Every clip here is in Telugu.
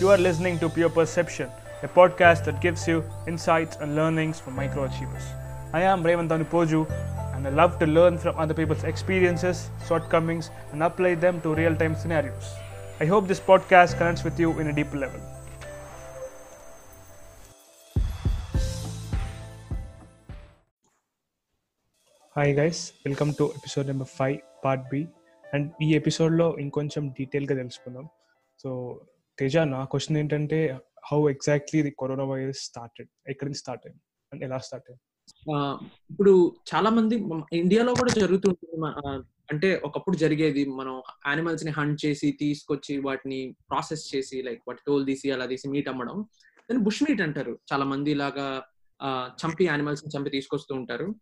You are listening to Pure Perception, a podcast that gives you insights and learnings from microachievers. I am Raymond Poju, and I love to learn from other people's experiences, shortcomings, and apply them to real time scenarios. I hope this podcast connects with you in a deeper level. Hi guys welcome to episode number five part B and ఈ ఎపిసోడ్లో ఇంకొంచెం డీటెయిల్గా తెలుసుకుందాం సో తేజ నా క్వశ్చన్ ఏంటంటే how exactly the corona virus started ఎక్కడి నుంచి స్టార్ట్ అయింది? అండ్ ఎలా స్టార్ట్ అయింది? ఇప్పుడు చాలా మంది ఇండియాలో కూడా జరుగుతుంటుంది అంటే ఒకప్పుడు జరిగేది మనం యానిమల్స్ని హంట్ చేసి తీసుకొచ్చి వాటిని ప్రాసెస్ చేసి లైక్ వాటి తోలు తీసి అలా తీసి మీట్ అమ్మడం. దాన్ని బుష్ మీట్ అంటారు. చాలా మంది ఇలాగా ఆ, చంపి యానిమల్స్ని చంపి తీసుకొస్తూ ఉంటారు.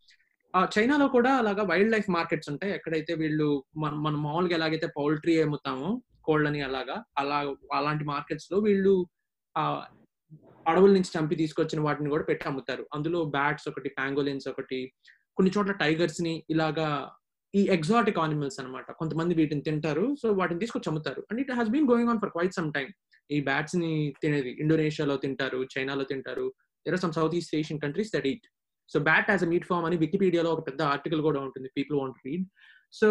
ఆ చైనాలో కూడా అలాగా వైల్డ్ లైఫ్ మార్కెట్స్ ఉంటాయి. ఎక్కడైతే వీళ్ళు మన మనం మామూలుగా ఎలాగైతే పౌల్ట్రీ అమ్ముతామో కోళ్ళని అలాగా అలా అలాంటి మార్కెట్స్లో వీళ్ళు ఆ అడవుల నుంచి చంపి తీసుకొచ్చిన వాటిని కూడా పెట్టి అమ్ముతారు. అందులో బ్యాట్స్ ఒకటి ప్యాంగోలిన్స్ ఒకటి కొన్ని చోట్ల టైగర్స్ని ఇలాగా ఈ ఎగ్జాటిక్ ఆనిమల్స్ అన్నమాట. కొంతమంది వీటిని తింటారు సో వాటిని తీసుకొచ్చి అమ్ముతారు. And it has been going on for quite some time ఈ బ్యాట్స్ని తినేది ఇండోనేషియాలో తింటారు చైనాలో తింటారు there are some south east Asian countries that eat so bat as a meat form అని వికీపీడియాలో ఒక పెద్ద ఆర్టికల్ కూడా ఉంటుంది పీపుల్ వాంట్ రీడ్ సో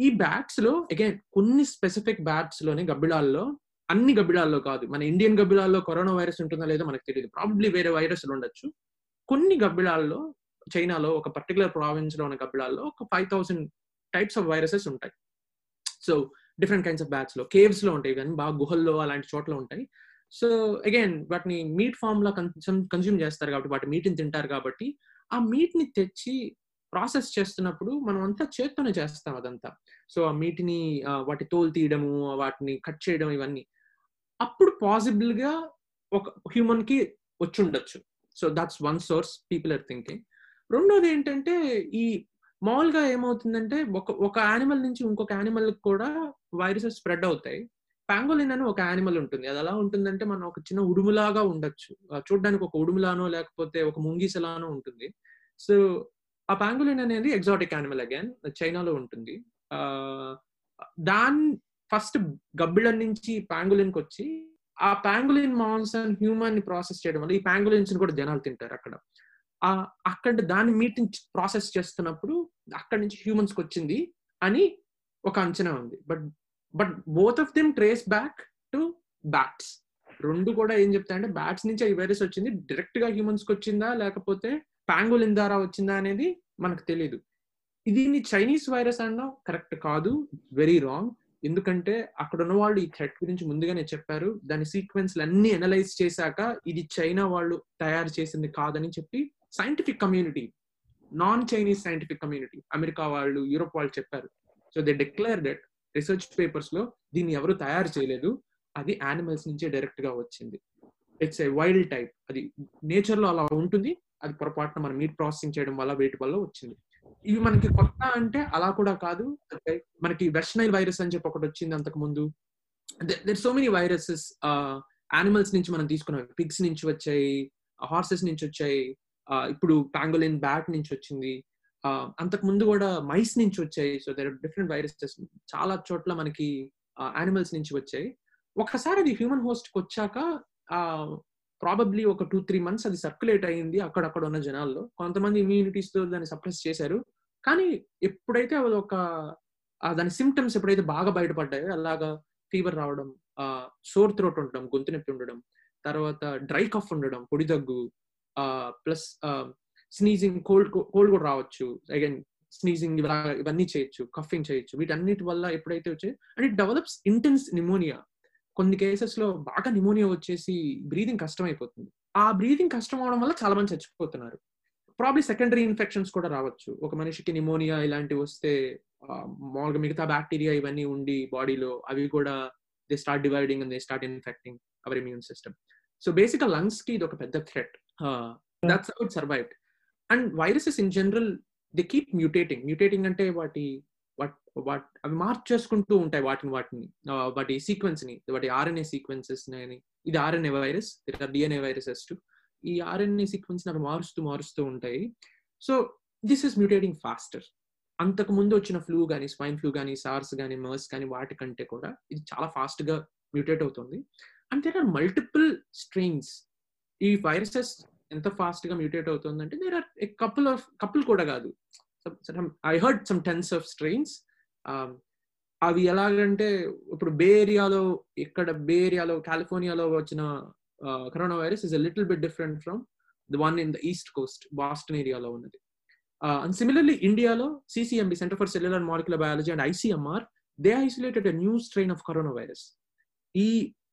ఈ బ్యాట్స్లో అగైన్ కొన్ని స్పెసిఫిక్ బ్యాట్స్లోని గబ్బిడాల్లో అన్ని గబ్బిడాల్లో కాదు. మన ఇండియన్ గబ్బిడాల్లో కరోనా వైరస్ ఉంటుందో లేదో మనకు తెలియదు ప్రాబ్లీ వేరే వైరస్లు ఉండొచ్చు. కొన్ని గబ్బిడాల్లో చైనాలో ఒక పర్టికులర్ ప్రావిన్స్లో ఉన్న గబ్బిడాల్లో ఒక five thousand types of viruses ఉంటాయి. సో డిఫరెంట్ కైండ్స్ ఆఫ్ బ్యాట్స్లో కేవ్స్లో ఉంటాయి. కానీ బాగా గుహల్లో అలాంటి చోట్ల ఉంటాయి. సో అగైన్ వాటిని మీట్ ఫామ్లో కన్స్యూమ్ చేస్తారు కాబట్టి వాటి మీట్ని తింటారు కాబట్టి ఆ మీట్ని తెచ్చి ప్రాసెస్ చేస్తున్నప్పుడు మనం అంతా చేత్తోనే చేస్తాం అదంతా. సో ఆ మీటిని వాటి తోలు తీయడము వాటిని కట్ చేయడం ఇవన్నీ. అప్పుడు పాసిబుల్గా ఒక హ్యూమన్కి వచ్చి ఉండొచ్చు so that's one source people are thinking. రెండోది ఏంటంటే ఈ మామూలుగా ఏమవుతుందంటే ఒక ఒక యానిమల్ నుంచి ఇంకొక యానిమల్ కూడా వైరసెస్ స్ప్రెడ్ అవుతాయి. పాంగోలిన్ అని ఒక యానిమల్ ఉంటుంది. అది ఎలా ఉంటుందంటే మనం ఒక చిన్న ఉడుములాగా ఉండొచ్చు. చూడడానికి చూడ్డానికి ఒక ఉడుములానో లేకపోతే ఒక ముంగిసలానో ఉంటుంది. సో ఆ పాంగులిన్ అనేది ఎగ్జాటిక్ యానిమల్ అగైన్ చైనాలో ఉంటుంది. దాని ఫస్ట్ గబ్బిళ్ళ నుంచి పాంగులిన్కి వచ్చి ఆ పాంగులిన్ మాంసం హ్యూమన్ని ప్రాసెస్ చేయడం వల్ల ఈ పాంగులిన్స్ని కూడా జనాలు తింటారు అక్కడ. ఆ అక్కడ దాని మీటింగ్ ప్రాసెస్ చేస్తున్నప్పుడు అక్కడి నుంచి హ్యూమన్స్కి వచ్చింది అని ఒక అంచనా ఉంది. But but both of them trace back to bats రెండు కూడా ఏం చెప్తాయంటే బ్యాట్స్ నుంచి ఈ వైరస్ వచ్చింది డైరెక్ట్గా హ్యూమన్స్కి వచ్చిందా లేకపోతే పాంగులిన్ ద్వారా వచ్చిందా అనేది మనకు తెలియదు దీన్ని చైనీస్ వైరస్ అనడం కరెక్ట్ కాదు వెరీ రాంగ్. ఎందుకంటే అక్కడ ఉన్న వాళ్ళు ఈ థ్రెట్ గురించి ముందుగానే చెప్పారు. దాని సీక్వెన్స్ అన్ని అనలైజ్ చేశాక ఇది చైనా వాళ్ళు తయారు చేసింది కాదని చెప్పి scientific community non Chinese scientific community America వాళ్ళు యూరోప్ వాళ్ళు చెప్పారు. So they declare that research పేపర్స్లో దీన్ని ఎవరు తయారు చేయలేదు. అది యానిమల్స్ నుంచే డైరెక్ట్గా వచ్చింది. It's a wild type. అది నేచర్లో అలా ఉంటుంది. అది పొరపాటున మనం మీట్ ప్రాసెసింగ్ చేయడం వల్ల వేటి వల్ల వచ్చింది. ఇవి మనకి కొత్త అంటే అలా కూడా కాదు. మనకి వెర్షనైల్ వైరస్ అని చెప్పి ఒకటి వచ్చింది అంతకు ముందు. There so many viruses animals నుంచి మనం తీసుకున్నాం. పిగ్స్ నుంచి వచ్చాయి హార్సెస్ నుంచి వచ్చాయి uh, ఇప్పుడు పాంగోలిన్ బ్యాట్ నుంచి వచ్చింది. Uh, అంతకు ముందు కూడా మైస్ నుంచి వచ్చాయి. సో దర్ డిఫరెంట్ వైరసెస్ చాలా చోట్ల మనకి uh, యానిమల్స్ నుంచి వచ్చాయి. ఒకసారి అది హ్యూమన్ హోస్ట్కి వచ్చాక ప్రాబబ్లీ ఒక టూ త్రీ మంత్స్ అది సర్క్యులేట్ అయింది అక్కడక్కడ ఉన్న జనాల్లో. కొంతమంది ఇమ్యూనిటీస్తో దాన్ని సప్రెస్ చేశారు. కానీ ఎప్పుడైతే అది ఒక దాని సిమ్టమ్స్ ఎప్పుడైతే బాగా బయటపడ్డాయో అలాగా ఫీవర్ రావడం సోర్ థ్రోట్ ఉండడం గొంతు నొప్పి ఉండడం తర్వాత డ్రై కఫ్ ఉండడం పొడి దగ్గు ప్లస్ స్నీజింగ్ కోల్డ్ కోల్డ్ కూడా రావచ్చు. అగైన్ స్నీజింగ్ ఇవన్నీ చేయొచ్చు కఫింగ్ చేయొచ్చు. వీటన్నిటి వల్ల ఎప్పుడైతే వచ్చాయి and it develops intense pneumonia కొన్ని కేసెస్లో బాగా నిమోనియా వచ్చేసి బ్రీదింగ్ కష్టం అయిపోతుంది ఆ బ్రీదింగ్ కష్టం అవడం వల్ల చాలా మంది చచ్చిపోతున్నారు. ప్రాబ్లీ సెకండరీ ఇన్ఫెక్షన్స్ కూడా రావచ్చు. ఒక మనిషికి నిమోనియా ఇలాంటివి వస్తే మామూలుగా మిగతా బ్యాక్టీరియా ఇవన్నీ ఉండి బాడీలో అవి కూడా they start dividing and they start infecting our immune system so basic లంగ్స్కి ఇది ఒక పెద్ద threat that's out survived and viruses in general they keep mutating mutating అంటే వాటి వాట్ వాట్ అవి మార్చేసుకుంటూ ఉంటాయి వాటిని వాటిని. వాటి సీక్వెన్స్ని వాటి ఆర్ఎన్ఏ సీక్వెన్సెస్ ఇది RNA virus DNA viruses to ఈ ఆర్ఎన్ఏ సీక్వెన్స్ అవి మారుస్తూ మారుస్తూ ఉంటాయి. So this is mutating faster అంతకు ముందు వచ్చిన ఫ్లూ కానీ స్వైన్ ఫ్లూ కానీ సార్స్ కానీ మర్స్ కానీ వాటికంటే కూడా ఇది చాలా ఫాస్ట్గా మ్యూటేట్ అవుతుంది. And there are multiple strains ఈ వైరసెస్ ఎంత ఫాస్ట్గా మ్యూటేట్ అవుతుందంటే there are couple of couple కూడా కాదు. I heard some tens of strains అవి ఎలాగంటే ఇప్పుడు బే ఏరియాలో ఇక్కడ బే ఏరియాలో కాలిఫోర్నియాలో వచ్చిన corona virus is a little bit different from the one in the east coast Boston ఏరియాలో ఉన్నది. అండ్ సిమిలర్లీ ఇండియాలో CCMB centre for cellular molecular biology and ICMR they isolated a new strain of corona virus ఈ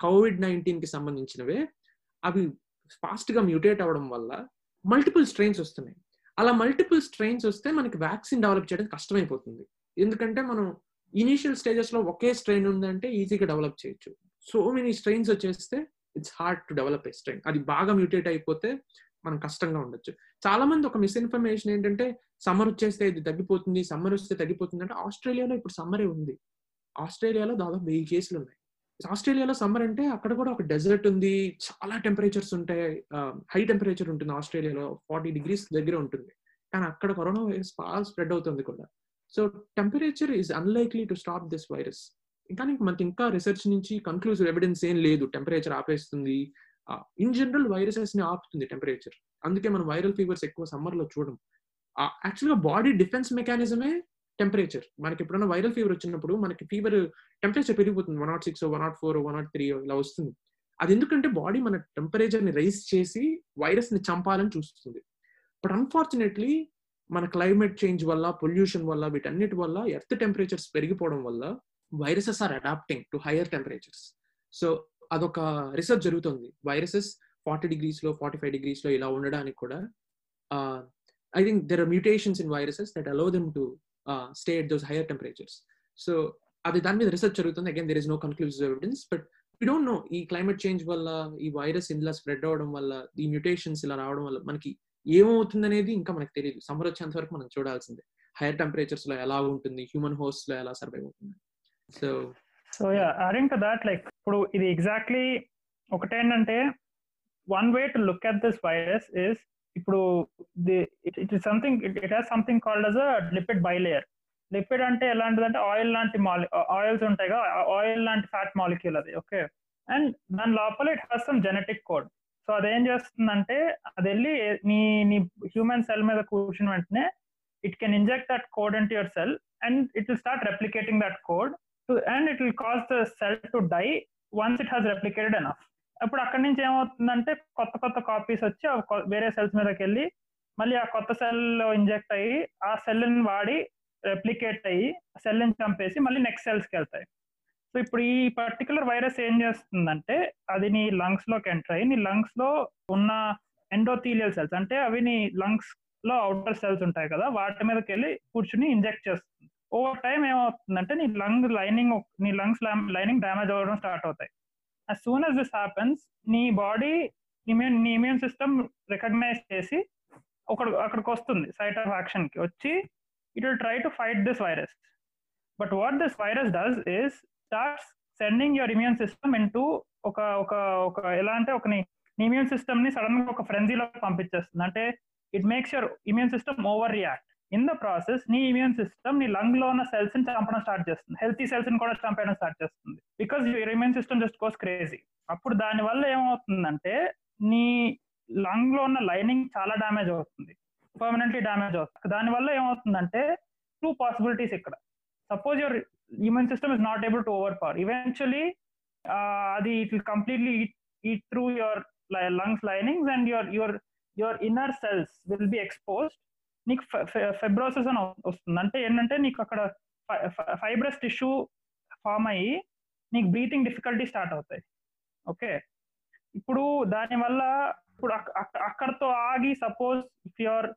కోవిడ్ నైన్టీన్కి సంబంధించినవే అవి ఫాస్ట్గా మ్యూటేట్ అవ్వడం వల్ల మల్టిపుల్ స్ట్రెయిన్స్ వస్తున్నాయి. అలా మల్టిపుల్ స్ట్రెయిన్స్ వస్తే మనకి వ్యాక్సిన్ డెవలప్ చేయడం కష్టమైపోతుంది. ఎందుకంటే మనం ఇనీషియల్ స్టేజెస్లో ఒకే స్ట్రెయిన్ ఉందంటే ఈజీగా డెవలప్ చేయొచ్చు. సో మెనీ స్ట్రెయిన్స్ వచ్చేస్తే it's hard to develop a strain అది బాగా మ్యూటేట్ అయిపోతే మనం కష్టంగా ఉండొచ్చు. చాలా మంది ఒక మిస్ఇన్ఫర్మేషన్ ఏంటంటే సమ్మర్ వచ్చేస్తే ఇది తగ్గిపోతుంది సమ్మర్ వస్తే తగ్గిపోతుంది అంటే ఆస్ట్రేలియాలో ఇప్పుడు సమ్మరే ఉంది. ఆస్ట్రేలియాలో దాదాపు వెయ్యి కేసులు ఉన్నాయి. ఆస్ట్రేలియాలో సమ్మర్ అంటే అక్కడ కూడా ఒక డెజర్ట్ ఉంది. చాలా టెంపరేచర్స్ ఉంటాయి. హై టెంపరేచర్ ఉంటుంది ఆస్ట్రేలియాలో. ఫార్టీ డిగ్రీస్ దగ్గర ఉంటుంది. కానీ అక్కడ కరోనా వైరస్ బాగా స్ప్రెడ్ అవుతుంది కూడా. So temperature is unlikely to stop this virus ఇంకా మనకి ఇంకా రీసెర్చ్ నుంచి కన్క్లూజివ్ ఎవిడెన్స్ ఏం లేదు. టెంపరేచర్ ఆపేస్తుంది. ఇన్ జనరల్ వైరసెస్ని ఆపుతుంది టెంపరేచర్ అందుకే మనం వైరల్ ఫీవర్స్ ఎక్కువ సమ్మర్లో చూడం. యాక్చువల్గా బాడీ డిఫెన్స్ మెకానిజమే టెంపరేచర్ మనకి ఎప్పుడైనా వైరల్ ఫీవర్ వచ్చినప్పుడు మనకి ఫీవర్ టెంపరేచర్ పెరిగిపోతుంది. One nought six one nought four one nought three ఇలా వస్తుంది. అది ఎందుకంటే బాడీ మన టెంపరేచర్ని రైజ్ చేసి వైరస్ని చంపాలని చూస్తుంది. బట్ అన్ఫార్చునేట్లీ మన క్లైమేట్ చేంజ్ వల్ల పొల్యూషన్ వల్ల వీటన్నిటి వల్ల ఎర్త్ టెంపరేచర్స్ పెరిగిపోవడం వల్ల viruses are adapting to higher temperatures so అదొక రీసెర్చ్ జరుగుతుంది. వైరసెస్ ఫార్టీ డిగ్రీస్లో ఫార్టీ ఫైవ్ డిగ్రీస్లో ఇలా ఉండడానికి కూడా I think there are mutations in viruses that allow them to stay at those higher temperatures so అది దాని మీద రీసెర్చ్ జరుగుతుంది. Again there is no conclusive evidence but we don't know ఈ క్లైమేట్ చేంజ్ వల్ల ఈ వైరస్ ఇలా స్ప్రెడ్ అవడం వల్ల ఈ మ్యూటేషన్స్ ఇలా రావడం వల్ల మనకి ఏమవుతుంది అనేది ఇంకా మనకు తెలియదు సమ్మర్ వచ్చేంత వరకు మనం చూడాల్సిందే. హైయర్ టెంపరేచర్స్లో ఎలా ఉంటుంది? హ్యూమన్ హోస్ట్లో ఎలా సర్వైవ్ అవుతుంది? So so yeah that like ఇప్పుడు ఇది ఎగ్జాక్ట్లీ ఒకటేంటంటే one way to look at this virus is ఇప్పుడు it is something it has something called as a lipid bilayer lipid అంటే ఎలాంటిదంటే ఆయిల్ లాంటి మాలి ఆయిల్స్ ఉంటాయి కదా ఆయిల్ లాంటి ఫ్యాట్ మాలిక్యూల్ అది ఓకే అండ్ దాని లోపల it has some genetic code so అదేం చేస్తుందంటే అది వెళ్ళి నీ నీ హ్యూమన్ సెల్ మీద కూర్చుని వెంటనే it can inject that code in your cell and it will start replicating that code to and it will cause the cell to die once it has replicated enough అప్పుడు అక్కడి నుంచి ఏమవుతుందంటే కొత్త కొత్త కాపీస్ వచ్చి వేరే సెల్స్ మీదకి వెళ్ళి మళ్ళీ ఆ కొత్త సెల్లో ఇంజెక్ట్ అయ్యి ఆ సెల్ని వాడి రెప్లికేట్ అయ్యి సెల్ని చంపేసి మళ్ళీ నెక్స్ట్ సెల్స్కి వెళ్తాయి. సో ఇప్పుడు ఈ పర్టికులర్ వైరస్ ఏం చేస్తుందంటే అది నీ లంగ్స్లోకి ఎంటర్ అయ్యి నీ లంగ్స్లో ఉన్న ఎండోథీలియల్ సెల్స్ అంటే అవి నీ లంగ్స్లో అవుటర్ సెల్స్ ఉంటాయి కదా వాటి మీదకి వెళ్ళి కూర్చుని ఇంజెక్ట్ చేస్తుంది. ఓవర్ టైం ఏమవుతుందంటే నీ లంగ్ లైనింగ్ నీ లంగ్స్ లైనింగ్ డ్యామేజ్ అవ్వడం స్టార్ట్ అవుతాయి. As soon as this happens నీ బాడీ ఇమ్యూన్ నీ ఇమ్యూన్ సిస్టమ్ రికగ్నైజ్ చేసి ఒక అక్కడికి వస్తుంది సైట్ ఆఫ్ యాక్షన్కి వచ్చి it will try to fight this virus but what this virus does is starts sending your immune system in ఒక ఒక ఒక ఎలా అంటే ఒక నీ ఇమ్యూన్ సిస్టమ్ని సడన్గా ఒక ఫ్రెంజీలో పంపించేస్తుంది. అంటే it makes your immune system over react in the process నీ ఇమ్యూన్ సిస్టమ్ నీ లంగ్లో ఉన్న సెల్స్ని చంపడం స్టార్ట్ చేస్తుంది. హెల్తీ సెల్స్ని కూడా చంపడం స్టార్ట్ చేస్తుంది. Because your immune system just goes crazy అప్పుడు దాని వల్ల ఏమవుతుందంటే నీ లంగ్లో ఉన్న లైనింగ్ చాలా డ్యామేజ్ అవుతుంది. పర్మనెంట్లీ డ్యామేజ్ అవుతుంది. దాని వల్ల ఏమవుతుందంటే టూ పాసిబిలిటీస్ ఇక్కడ. Suppose your immune system is not able to over power eventually అది it will completely eat through your lungs linings and your your your inner cells will be exposed నీకు ఫెబ్రోసిస్ అని వస్తుంది అంటే ఏంటంటే నీకు అక్కడ ఫైబ్రస్ టిష్యూ ఫామ్ అయ్యి నీకు బ్రీతింగ్ డిఫికల్టీ స్టార్ట్ అవుతాయి ఓకే ఇప్పుడు దానివల్ల ఇప్పుడు అక్కడతో ఆగి suppose if your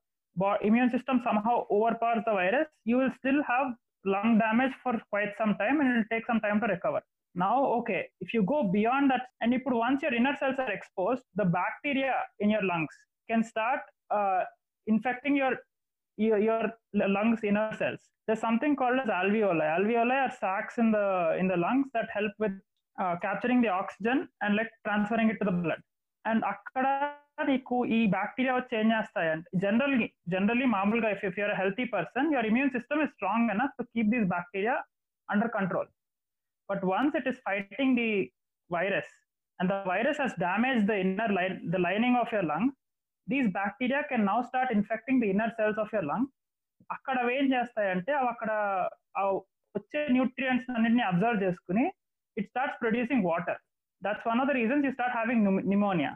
immune system somehow over powers the virus you will still have lung damage for quite some time and it will take some time to recover. Now, okay, if you go beyond that, and if once your inner cells are exposed, the bacteria in your lungs can start uh, infecting your, your your lungs inner cells. There's something called as alveoli. Alveoli are sacs in the in the lungs that help with uh, capturing the oxygen and like transferring it to the blood. And అక్కడ నీకు ఈ బ్యాక్టీరియా వచ్చి ఏం చేస్తాయంటే జనరల్లీ జనరల్లీ మామూలుగా if if you're healthy person your immune system is strong enough to keep these bacteria under control but once it is fighting the virus and the virus has damaged the inner line, the lining of your lung, these bacteria can now start infecting the inner cells of your lung. అక్కడ అవి ఏం చేస్తాయంటే అవి అక్కడ ఆ వచ్చే న్యూట్రియంట్స్ అన్నింటిని అబ్జర్వ్ చేసుకుని it starts producing water that's one of the reasons you start having pneumonia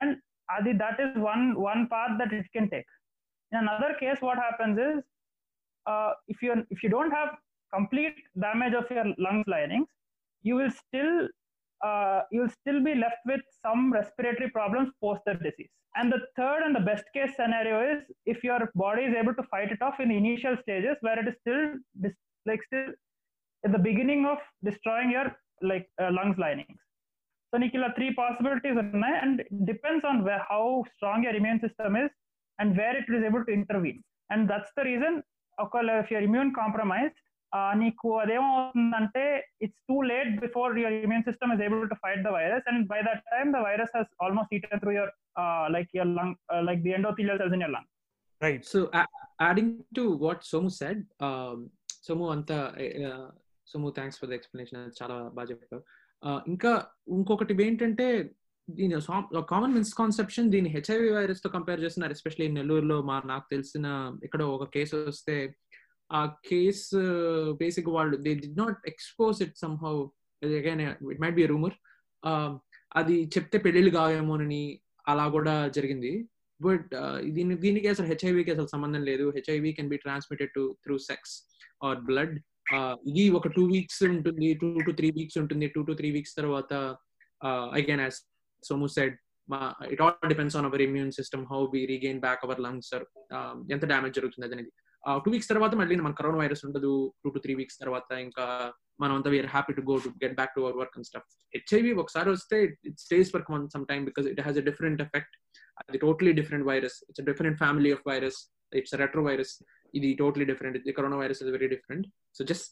and అది that is one one part that it can take in another case what happens is if you if you don't have complete damage of your lungs linings, you will still uh, you will still be left with some respiratory problems post the disease. And the third and the best case scenario is if your body is able to fight it off in the initial stages where it is still dis- like still at the beginning of destroying your like uh, lungs linings. So Nikila, three possibilities and depends on where, how strong your immune system is and where it is able to intervene. And that's the reason if you're immune compromised, నీకు అదేమవుతుందంటే it's too late before your immune system is able to fight the virus and by that time the virus has almost eaten through your like your lung like the endothelial cells in your lung right so adding to what Somu said Somu అంతా Somu thanks for the explanation చాలా బాగా చెప్పారు ఇంకా ఇంకొకటి ఏంటంటే దీని కామన్ మిస్కాన్సెప్షన్ దీని హెచ్ఐవి వైరస్తో కంపేర్ చేస్తున్నారు ఎస్పెషల్లీ నెల్లూరులో మా నాకు తెలిసిన ఇక్కడ ఒక కేసు వస్తే ఆ కేసు బేసిక్ వాళ్ళు they did not expose it some again it might be rumour అది చెప్తే పెళ్ళిళ్ళు కావేమోనని అలా కూడా జరిగింది. బట్ దీని దీనికి అసలు హెచ్ఐవికి అసలు సంబంధం లేదు. HIV can be transmitted to through sex or blood ఇది ఒక టూ వీక్స్ ఉంటుంది టూ టు త్రీ వీక్స్ ఉంటుంది. టూ టు త్రీ వీక్స్ తర్వాత again as Somu said it all depends on our immune system how be regain back our lungs ఎంత డ్యామేజ్ జరుగుతుంది అనేది. టూ వీక్స్ తర్వాత మళ్ళీ మన కరోనా వైరస్ ఉండదు. టూ టు త్రీ వీక్స్ తర్వాత ఇంకా మనం అంతా we're happy to go to get back to our work and stuff. HIV ఒకసారి వస్తే it stays for one some time because it has a different effect. అది totally different virus. It's different family of virus. It's retro virus. ఇది టోటలీ డిఫరెంట్. ఇది corona virus is very different. So just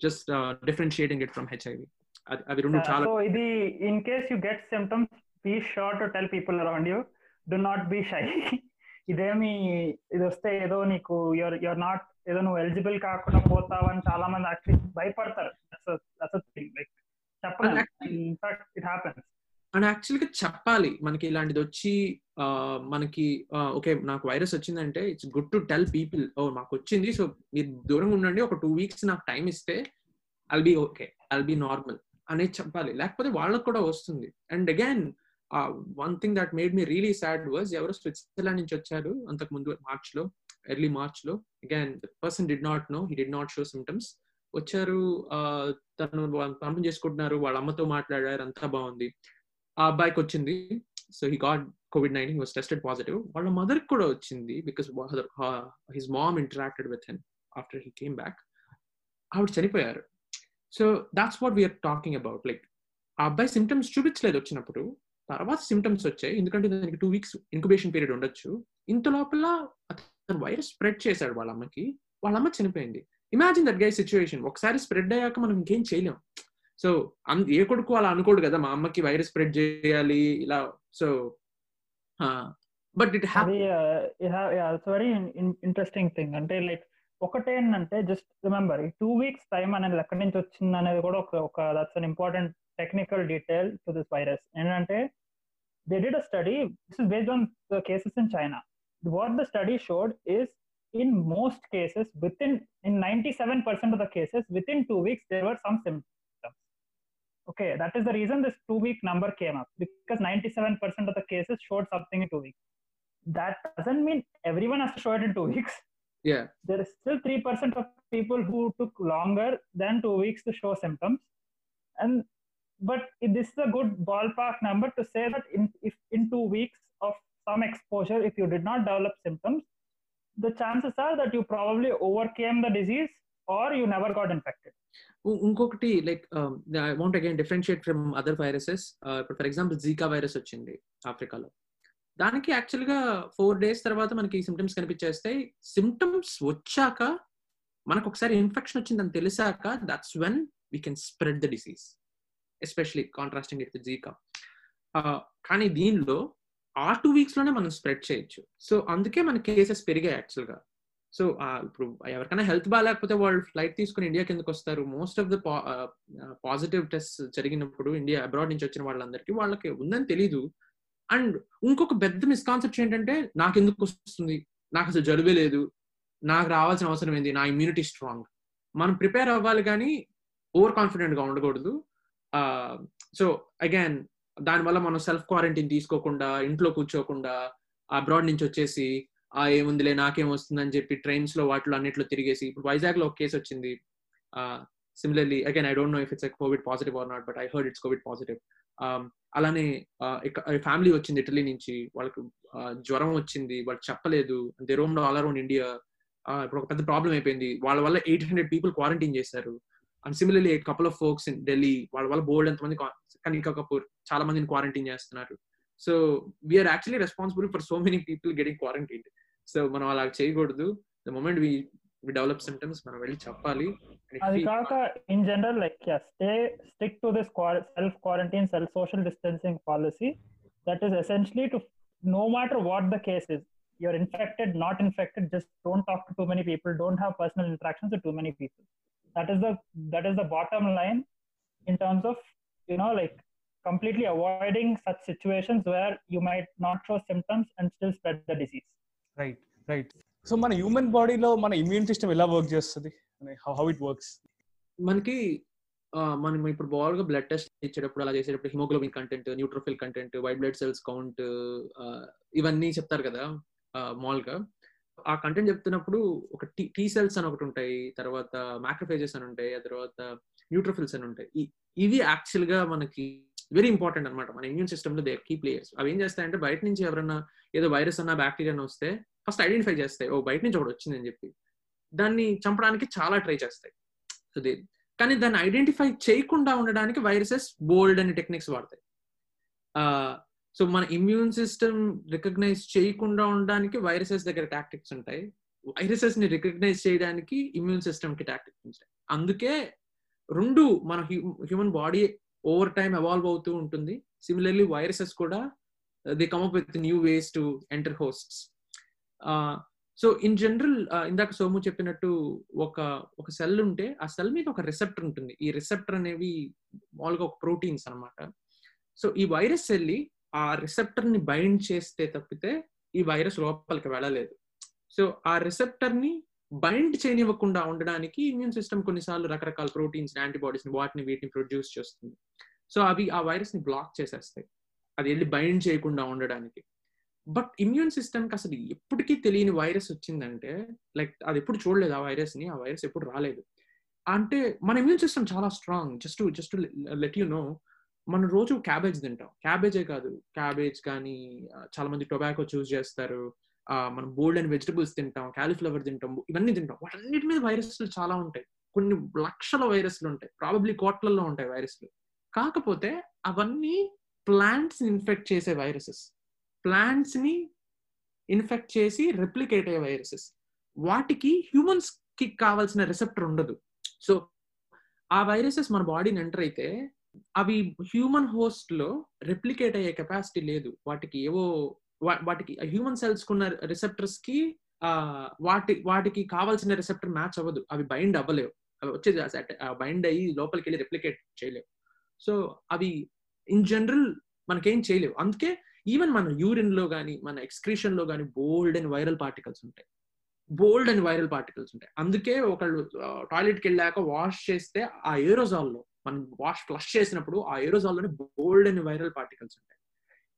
just differentiating it from HIV అవి రెండు చాలా సో ఇది in case you get symptoms be sure to tell people around you do not be shy ఇదేమి ఇది వస్తే ఏదో నీకు యువర్ యువర్ నాట్ ఏదో నువ్వు ఎలిజిబుల్ కాకుండా పోతావని చాలా మంది యాక్చువల్లీ భయపడతారు. లైక్ చెప్పలేదు ఇన్ఫాక్ట్ ఇట్ హ్యాపెన్స్ అండ్ యాక్చువల్గా చెప్పాలి. మనకి ఇలాంటిది వచ్చి మనకి ఓకే నాకు వైరస్ వచ్చిందంటే it's good to tell people ఓ మాకు వచ్చింది సో మీరు దూరంగా ఉండండి ఒక టూ వీక్స్ నాకు టైం ఇస్తే I'll be okay I'll be normal అనేది చెప్పాలి. లేకపోతే వాళ్ళకు కూడా వస్తుంది. And again one thing that made me really sad was ఎవరు స్విట్జర్లాండ్ నుంచి వచ్చారు అంతకు ముందు మార్చ్లో ఎర్లీ మార్చ్లో again person did not no he did not show symptoms వచ్చారు తను పంపిణీ చేసుకుంటున్నారు వాళ్ళ అమ్మతో మాట్లాడారు అంతా బాగుంది. ఆ అబ్బాయికి వచ్చింది. So he got COVID nineteen was tested positive వాళ్ళ మదర్ కూడా వచ్చింది because his mom interacted with him after he came back ఆవిడ చనిపోయారు. So that's what we're talking about like ఆ అబ్బాయి సిమ్టమ్స్ చూపించలేదు వచ్చినప్పుడు తర్వాత సిమ్టమ్స్ వచ్చాయి. ఎందుకంటే దానికి టూ వీక్స్ ఇంక్యుబేషన్ పీరియడ్ ఉండొచ్చు. ఇంత లోపల అతను వైరస్ స్ప్రెడ్ చేశాడు వాళ్ళ అమ్మకి వాళ్ళ అమ్మ చనిపోయింది. ఇమాజిన్ దట్ గై సిచ్యువేషన్ ఒకసారి స్ప్రెడ్ అయ్యాక మనం ఇంకేం చేయలేం. సో ఏ కొడుకు అలా అనుకోడు కదా మా అమ్మకి వైరస్ స్ప్రెడ్ చేయాలి ఇలా so but it it's very interesting thing అంటే లైక్ ఒకటేంటంటే జస్ట్ రిమెంబర్ ఈ టూ వీక్స్ టైం అనేది ఎక్కడి నుంచి వచ్చింది అనేది కూడా ఒక ఒక that's an important technical detail to this virus ఏంటంటే they did a study this is based on the cases in China what the study showed is in most cases within in 97% of the cases within two weeks there were some symptoms okay that is the reason this two week number came up because 97% of the cases showed something in two weeks that doesn't mean everyone has to show it in two weeks yeah there is still 3% of people who took longer than two weeks to show symptoms and but this is a good ballpark number to say that in if in two weeks of some exposure if you did not develop symptoms the chances are that you probably overcame the disease or you never got infected. ఇంకొకటి like I want again differentiate from other viruses ఇప్పుడు ఫర్ ఎగ్జాంపుల్ జీకా వైరస్ వచ్చింది ఆఫ్రికాలో దానికి యాక్చువల్ గా ఫోర్ డేస్ తర్వాత మనకి సిమ్టమ్స్ కనిపించేస్తాయి సిమ్టమ్స్ వచ్చాక మనకు ఒకసారి ఇన్ఫెక్షన్ వచ్చిందని తెలిసాక that's when we can spread the disease especially contrasting it Zika కానీ దీనిలో ఆ టూ వీక్స్లోనే మనం స్ప్రెడ్ చేయొచ్చు. సో అందుకే మన కేసెస్ పెరిగాయి యాక్చువల్గా. సో ఇప్పుడు ఎవరికైనా హెల్త్ బాగాలేకపోతే వాళ్ళు ఫ్లైట్ తీసుకుని ఇండియాకి ఎందుకు వస్తారు. Most of the positive test జరిగినప్పుడు ఇండియా అబ్రాడ్ నుంచి వచ్చిన వాళ్ళందరికీ వాళ్ళకి ఉందని తెలీదు. అండ్ ఇంకొక పెద్ద మిస్కాన్సెప్ట్ ఏంటంటే నాకు ఎందుకు వస్తుంది? నాకు అసలు జలుబే లేదు. నాకు రావాల్సిన అవసరం ఏంది? నా ఇమ్యూనిటీ స్ట్రాంగ్ మనం ప్రిపేర్ అవ్వాలి కానీ ఓవర్ కాన్ఫిడెంట్గా ఉండకూడదు. సో అగైన్ దానివల్ల మనం సెల్ఫ్ క్వారంటైన్ తీసుకోకుండా ఇంట్లో కూర్చోకుండా అబ్రాడ్ నుంచి వచ్చేసి ఆ ఏముందిలే నాకేం వస్తుందని చెప్పి ట్రైన్స్లో వాటిలో అన్నిట్లో తిరిగేసి ఇప్పుడు వైజాగ్లో ఒక కేసు వచ్చింది. Similarly again I don't know if it's Covid positive or not but I heard it's Covid positive అలానే ఫ్యామిలీ వచ్చింది ఇటలీ నుంచి. వాళ్ళకి జ్వరం వచ్చింది. వాళ్ళు చెప్పలేదు. They roam all around India ఇప్పుడు ఒక పెద్ద ప్రాబ్లం అయిపోయింది. వాళ్ళ వల్ల ఎయిట్ హండ్రెడ్ పీపుల్ క్వారంటైన్ చేశారు. And similarly couple of folks in Delhi వాళ్ళ వల్ల బోల్డ్ ఎంతమంది కనికా కపూర్ చాలా మందిని క్వారంటైన్ చేస్తున్నారు. So we are actually responsible for so many people getting quarantine so మనం అలా చేయకూడదు. The moment we we develop symptoms మనం వెళ్ళి చెప్పాలి. అది కాక in general like stay stick to this self quarantine self social distancing policy that is essentially to no matter what the case is you're infected, not infected, just don't talk to too many people, don't have personal interactions with too many people. That is the that is the bottom line in terms of you know like completely avoiding such situations where you might not show symptoms and still spread the disease. Right right so మన హ్యూమన్ బాడీలో మన ఇమ్యూన్ సిస్టమ్ ఎలా వర్క్ చేస్తుంది హౌ ఇట్ వర్క్స్ మనకి మనం ఇప్పుడు బాల్ గా బ్లడ్ టెస్ట్ ఇచ్చేటప్పుడు అలా చేసేటప్పుడు haemoglobin content neutrophil content white blood cells count ఇవన్నీ చెప్తారు కదా మామూలుగా ఆ కంటెంట్ చెప్తున్నప్పుడు ఒక టీ టీ సెల్స్ అని ఒకటి ఉంటాయి తర్వాత మ్యాక్రోఫేజెస్ అని ఉంటాయి ఆ తర్వాత న్యూట్రోఫిల్స్ అని ఉంటాయి. ఇవి యాక్చువల్గా మనకి వెరీ ఇంపార్టెంట్ అనమాట మన ఇమ్యూన్ సిస్టమ్లో దే కీ ప్లేయర్స్ అవి ఏం చేస్తాయంటే బయట నుంచి ఎవరైనా ఏదో వైరస్ అన్న బ్యాక్టీరియా వస్తే ఫస్ట్ ఐడెంటిఫై చేస్తాయి. ఓ బయట నుంచి ఒకటి వచ్చిందని చెప్పి. దాన్ని చంపడానికి చాలా ట్రై చేస్తాయి. అదే. కానీ దాన్ని ఐడెంటిఫై చేయకుండా ఉండడానికి వైరసెస్ బోల్డ్ అనే టెక్నిక్స్ వాడతాయి. సో మన ఇమ్యూన్ సిస్టమ్ రికగ్నైజ్ చేయకుండా ఉండడానికి వైరసెస్ దగ్గర టాక్టిక్స్ ఉంటాయి. వైరసెస్ని రికగ్నైజ్ చేయడానికి ఇమ్యూన్ సిస్టమ్కి టాక్టిక్స్ ఉంటాయి. అందుకే రెండు మన human body over time evolve అవుతూ ఉంటుంది. సిమిలర్లీ వైరసెస్ కూడా they come up with new ways to enter hosts so in general ఇందాక సోము చెప్పినట్టు ఒక ఒక సెల్ ఉంటే ఆ సెల్ మీద ఒక రిసెప్టర్ ఉంటుంది. ఈ రిసెప్టర్ అనేవి మామూలుగా ఒక ప్రోటీన్స్ అనమాట సో ఈ వైరస్ వెళ్ళి ఆ రిసెప్టర్ని బైండ్ చేస్తే తప్పితే ఈ వైరస్ లోపలికి వెళ్ళలేదు. సో ఆ రిసెప్టర్ని బైండ్ చేయనివ్వకుండా ఉండడానికి ఇమ్యూన్ సిస్టమ్ కొన్నిసార్లు రకరకాల ప్రోటీన్స్ యాంటీబాడీస్ని వాటిని వీటిని ప్రొడ్యూస్ చేస్తుంది. సో అవి ఆ వైరస్ని బ్లాక్ చేసేస్తాయి. అది వెళ్ళి బైండ్ చేయకుండా ఉండడానికి. బట్ ఇమ్యూన్ సిస్టమ్కి అసలు ఎప్పటికీ తెలియని వైరస్ వచ్చిందంటే లైక్ అది ఎప్పుడు చూడలేదు ఆ వైరస్ని ఆ వైరస్ ఎప్పుడు రాలేదు. అంటే మన ఇమ్యూన్ సిస్టమ్ చాలా strong just just let you know మనం రోజు క్యాబేజ్ తింటాం. క్యాబేజే కాదు. క్యాబేజ్ కానీ చాలా మంది టొబాకో చూస్ చేస్తారు. మనం బోల్డ్ అండ్ వెజిటబుల్స్ తింటాం క్యాలీఫ్లవర్ తింటాం ఇవన్నీ తింటాం. వాటన్నిటి మీద వైరస్లు చాలా ఉంటాయి. కొన్ని లక్షల వైరస్లు ఉంటాయి. ప్రాబబ్లీ కోట్లలో ఉంటాయి వైరస్లు కాకపోతే అవన్నీ ప్లాంట్స్ ఇన్ఫెక్ట్ చేసే వైరసెస్ ప్లాంట్స్ని ఇన్ఫెక్ట్ చేసి రెప్లికేట్ అయ్యే వైరసెస్ వాటికి హ్యూమన్స్కి కావాల్సిన రిసెప్టర్ ఉండదు. సో ఆ వైరసెస్ మన బాడీని ఎంటర్ అయితే అవి హ్యూమన్ హోస్ట్లో రెప్లికేట్ అయ్యే కెపాసిటీ లేదు. వాటికి ఏవో వాటికి హ్యూమన్ సెల్స్ కున్న రిసెప్టర్స్కి వాటి వాటికి కావాల్సిన రిసెప్టర్ మ్యాచ్ అవ్వదు. అవి బైండ్ అవ్వలేవు. అవి వచ్చేది బైండ్ అయ్యి లోపలికి వెళ్ళి రెప్లికేట్ చేయలేవు. సో అవి ఇన్ జనరల్ మనకేం చేయలేవు. అందుకే ఈవెన్ మన యూరిన్లో కానీ మన ఎక్స్క్రీషన్లో కానీ బోల్డ్ అండ్ వైరల్ పార్టికల్స్ ఉంటాయి. బోల్డ్ అండ్ వైరల్ పార్టికల్స్ ఉంటాయి. అందుకే ఒకళ్ళు టాయిలెట్కి వెళ్ళాక వాష్ చేస్తే ఆ ఏరోజాల్లో మనం వాష్ ఫ్లష్ చేసినప్పుడు ఆ ఏరోజాల్లోనే బోల్డ్ అండ్ వైరల్ పార్టికల్స్ ఉంటాయి.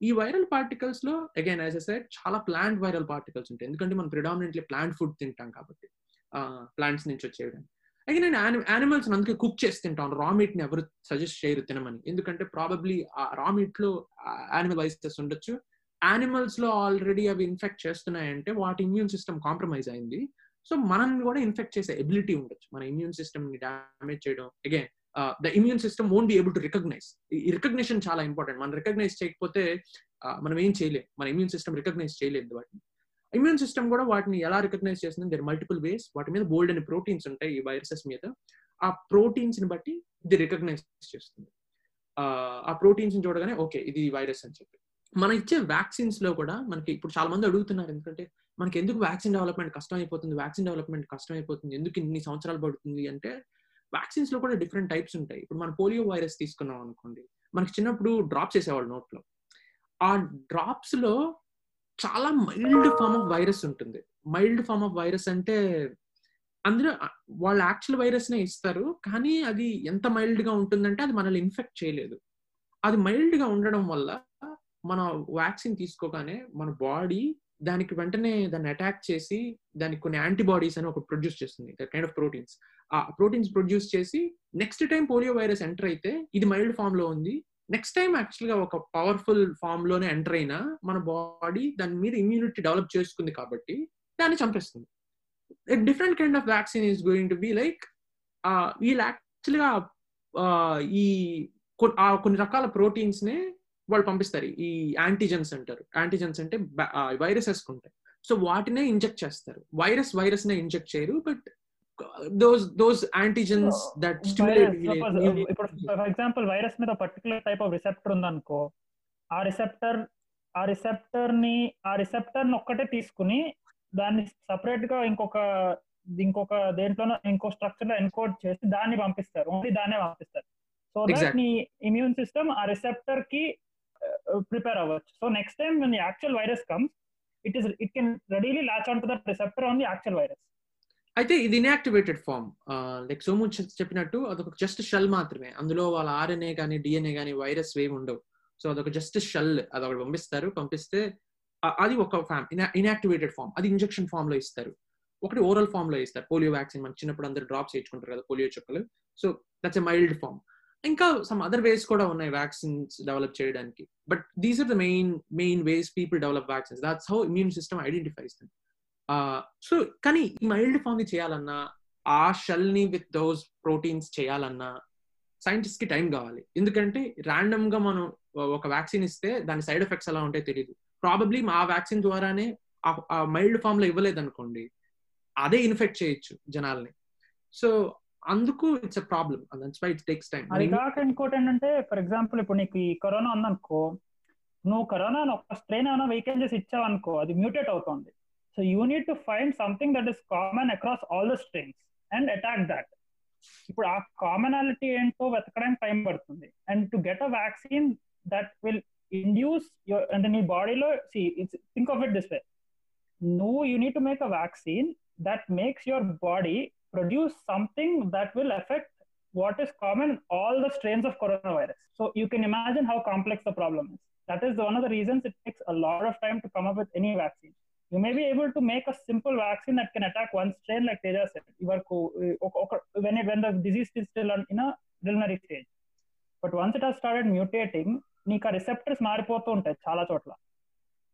ఈ వైరల్ పార్టికల్స్లో అగైన్ యాజ్ ఎ సైడ్ చాలా ప్లాంట్ వైరల్ పార్టికల్స్ ఉంటాయి. ఎందుకంటే మనం ప్రిడామినెంట్లీ ప్లాంట్ ఫుడ్ తింటాం కాబట్టి ప్లాంట్స్ నుంచి వచ్చేయడం అయితే నేను యానిమల్స్ అందుకే కుక్ చేసి తింటాను. రా మీట్ని ఎవరు సజెస్ట్ చేయరు తినమని. ఎందుకంటే ప్రాబబ్లీ ఆ రా మీట్లో యానిమల్ వైసెస్ ఉండొచ్చు. యానిమల్స్లో ఆల్రెడీ అవి ఇన్ఫెక్ట్ చేస్తున్నాయంటే వాటి ఇమ్యూన్ సిస్టమ్ కాంప్రమైజ్ అయింది. సో మనం కూడా ఇన్ఫెక్ట్ చేసే ఎబిలిటీ ఉండొచ్చు. మన ఇమ్యూన్ సిస్టమ్ని డామేజ్ చేయడం. Again the immune system own be able to recognise ఈ రికగ్నిషన్ చాలా ఇంపార్టెంట్ మనం రికగ్నైజ్ చేయకపోతే మనం ఏం చేయలేం. మన ఇమ్యూన్ సిస్టమ్ రికగ్నైజ్ చేయలేదు వాటిని. ఇమ్యూన్ సిస్టమ్ కూడా వాటిని ఎలా రికగ్నైజ్ చేస్తుంది దర్ మల్టిపుల్ వేస్ వాటి మీద బోల్డ్ అని ప్రోటీన్స్ ఉంటాయి ఈ వైరసెస్ మీద. ఆ ప్రోటీన్స్ని బట్టి ఇది రికగ్నైజ్ చేస్తుంది. ఆ ప్రోటీన్స్ని చూడగానే ఓకే ఇది వైరస్ అని చెప్పి. మనం ఇచ్చే వ్యాక్సిన్స్లో కూడా మనకి ఇప్పుడు చాలా మంది అడుగుతున్నారు ఎందుకంటే మనకి ఎందుకు వ్యాక్సిన్ డెవలప్మెంట్ కష్టం అయిపోతుంది వ్యాక్సిన్ డెవలప్మెంట్ కష్టం అయిపోతుంది ఎందుకు ఇన్ని సంవత్సరాలు పడుతుంది అంటే వ్యాక్సిన్స్లో కూడా డిఫరెంట్ టైప్స్ ఉంటాయి. ఇప్పుడు మనం పోలియో వైరస్ తీసుకున్నాం అనుకోండి మనకి చిన్నప్పుడు డ్రాప్స్ వేసేవాళ్ళు నోట్లో. ఆ డ్రాప్స్లో చాలా మైల్డ్ ఫార్మ్ ఆఫ్ వైరస్ ఉంటుంది. మైల్డ్ ఫార్మ్ ఆఫ్ వైరస్ అంటే అందులో వాళ్ళు యాక్చువల్ వైరస్ నే ఇస్తారు కానీ అది ఎంత మైల్డ్గా ఉంటుందంటే అది మనల్ని ఇన్ఫెక్ట్ చేయలేదు. అది మైల్డ్గా ఉండడం వల్ల మన వ్యాక్సిన్ తీసుకోగానే మన బాడీ దానికి వెంటనే దాన్ని అటాక్ చేసి దానికి కొన్ని యాంటీబాడీస్ అని ఒక ప్రొడ్యూస్ చేస్తుంది. కైండ్ ఆఫ్ ప్రోటీన్స్ ఆ ప్రోటీన్స్ ప్రొడ్యూస్ చేసి next time polio virus enter అయితే ఇది మైల్డ్ ఫామ్లో ఉంది. నెక్స్ట్ టైం యాక్చువల్గా ఒక పవర్ఫుల్ ఫామ్లోనే ఎంటర్ అయినా మన బాడీ దాని మీద ఇమ్యూనిటీ డెవలప్ చేసుకుంది కాబట్టి దాన్ని చంపేస్తుంది. Different kind of vaccine is going to be like వీళ్ళు యాక్చువల్గా ఈ కొన్ని రకాల ప్రోటీన్స్ నే వాళ్ళు పంపిస్తారు. ఈ యాంటీజెన్స్ అంటారు. యాంటీజెన్స్ అంటే వైరసెస్ ఉంటాయి సో వాటినే ఇంజెక్ట్ చేస్తారు. వైరస్ వైరస్ నే ఇంజెక్ట్ చేయరు. But those those antigens that ఇప్పుడు ఫర్ ఎగ్జాంపుల్ వైరస్ మీద పర్టికులర్ టైప్ ఆఫ్ రిసెప్టర్ ఉందనుకో ఆ రిసెప్టర్ ఆ రిసెప్టర్ని ఆ రిసెప్టర్ని ఒక్కటే తీసుకుని దాన్ని సపరేట్గా ఇంకొక ఇంకొక దేంట్లోనో ఇంకో స్ట్రక్చర్లో ఎన్కోడ్ చేసి దాన్ని పంపిస్తారు. ఓన్లీ దాన్నే పంపిస్తారు. సో దట్ నీ ఇమ్యూన్ సిస్టమ్ ఆ రిసెప్టర్కి ప్రిపేర్ అవ్వచ్చు. So next time when the actual virus comes it is it can readily latch onto that receptor on the actual virus. అయితే ఇది ఇన్యాక్టివేటెడ్ ఫామ్ లైక్ సోము చెప్పినట్టు అదొక జస్ట్ షెల్ మాత్రమే. అందులో వాళ్ళ ఆర్ఎన్ఏ కానీ డిఎన్ఏ కానీ వైరస్ ఏమి ఉండవు. సో అదొక జస్ట్ షెల్ అది ఒకటి పంపిస్తారు. పంపిస్తే అది ఒక ఫామ్ ఇన్యాక్టివేటెడ్ ఫామ్ అది ఇంజెక్షన్ ఫామ్లో ఇస్తారు. ఒకటి ఓరల్ ఫామ్లో ఇస్తారు. పోలియో వ్యాక్సిన్ మనం చిన్నప్పుడు అందరు డ్రాప్స్ వేయించుకుంటారు కదా పోలియో చుక్కలు. So that's a mild form ఇంకా సమ్ అదర్ వేస్ కూడా ఉన్నాయి వ్యాక్సిన్స్ డెవలప్ చేయడానికి. But these are the main main ways people develop vaccines that's how immune system identifies them so కానీ ఈ మైల్డ్ ఫామ్ని చేయాలన్నా ఆ షెల్ని విత్ దోస్ ప్రోటీన్స్ చేయాలన్నా సైంటిస్ట్కి టైం కావాలి. ఎందుకంటే ర్యాండమ్గా మనం ఒక వ్యాక్సిన్ ఇస్తే దాని సైడ్ ఎఫెక్ట్స్ ఎలా ఉంటాయో తెలియదు ప్రాబబ్లీ ఆ వ్యాక్సిన్ ద్వారానే ఆ మైల్డ్ ఫామ్లో ఇవ్వలేదు అనుకోండి అదే ఇన్ఫెక్ట్ చేయొచ్చు జనాల్ని. సో అందుకు it's a problem that's why it takes time అది కాక ఇంకోటి ఏంటంటే ఫర్ ఎగ్జాంపుల్ ఇప్పుడు నీకు ఈ కరోనా ఉందనుకో నువ్వు కరోనా ఒక స్ట్రెయిన్ ఏమైనా వెహికల్ చేసి ఇచ్చావు అనుకో అది మ్యూటేట్ అవుతుంది. So you need to find something that is common across all the strains and attack that ఇప్పుడు ఆ కామనాలిటీ ఏంటో వెతకడానికి టైం పడుతుంది and to get a vaccine that will induce your అంటే నీ బాడీలో see it's think of it this way నువ్వు you need to make a vaccine that makes your body produce something that will affect what is common in all the strains of coronavirus. So you can imagine how complex the problem is. That is one of the reasons it takes a lot of time to come up with any vaccine. You may be able to make a simple vaccine that can attack one strain, like Teja said, you are when, it, when the disease is still in a preliminary stage. But once it has started mutating, నీకు ఆ రిసెప్టర్స్ మారిపోతూ ఉంటాయి చాలా చోట్ల